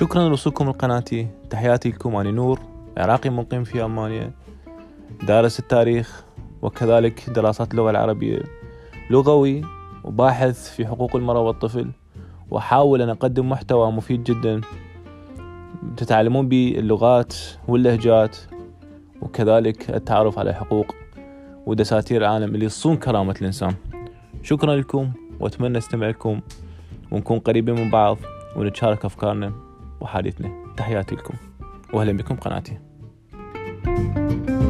شكرا لوصولكم لقناتي. تحياتي لكم أنا نور. عراقي مقيم في ألمانيا. دارس التاريخ وكذلك دراسات اللغة العربية. لغوي وباحث في حقوق المرأة والطفل وأحاول أن أقدم محتوى مفيد جدا. تتعلمون به اللغات واللهجات وكذلك التعرف على حقوق ودساتير العالم اللي يصون كرامة الإنسان. شكرا لكم وأتمنى أستمع لكم ونكون قريبين من بعض ونتشارك أفكارنا. وحادثنا. تحياتي لكم. وأهلا بكم قناتي. thank you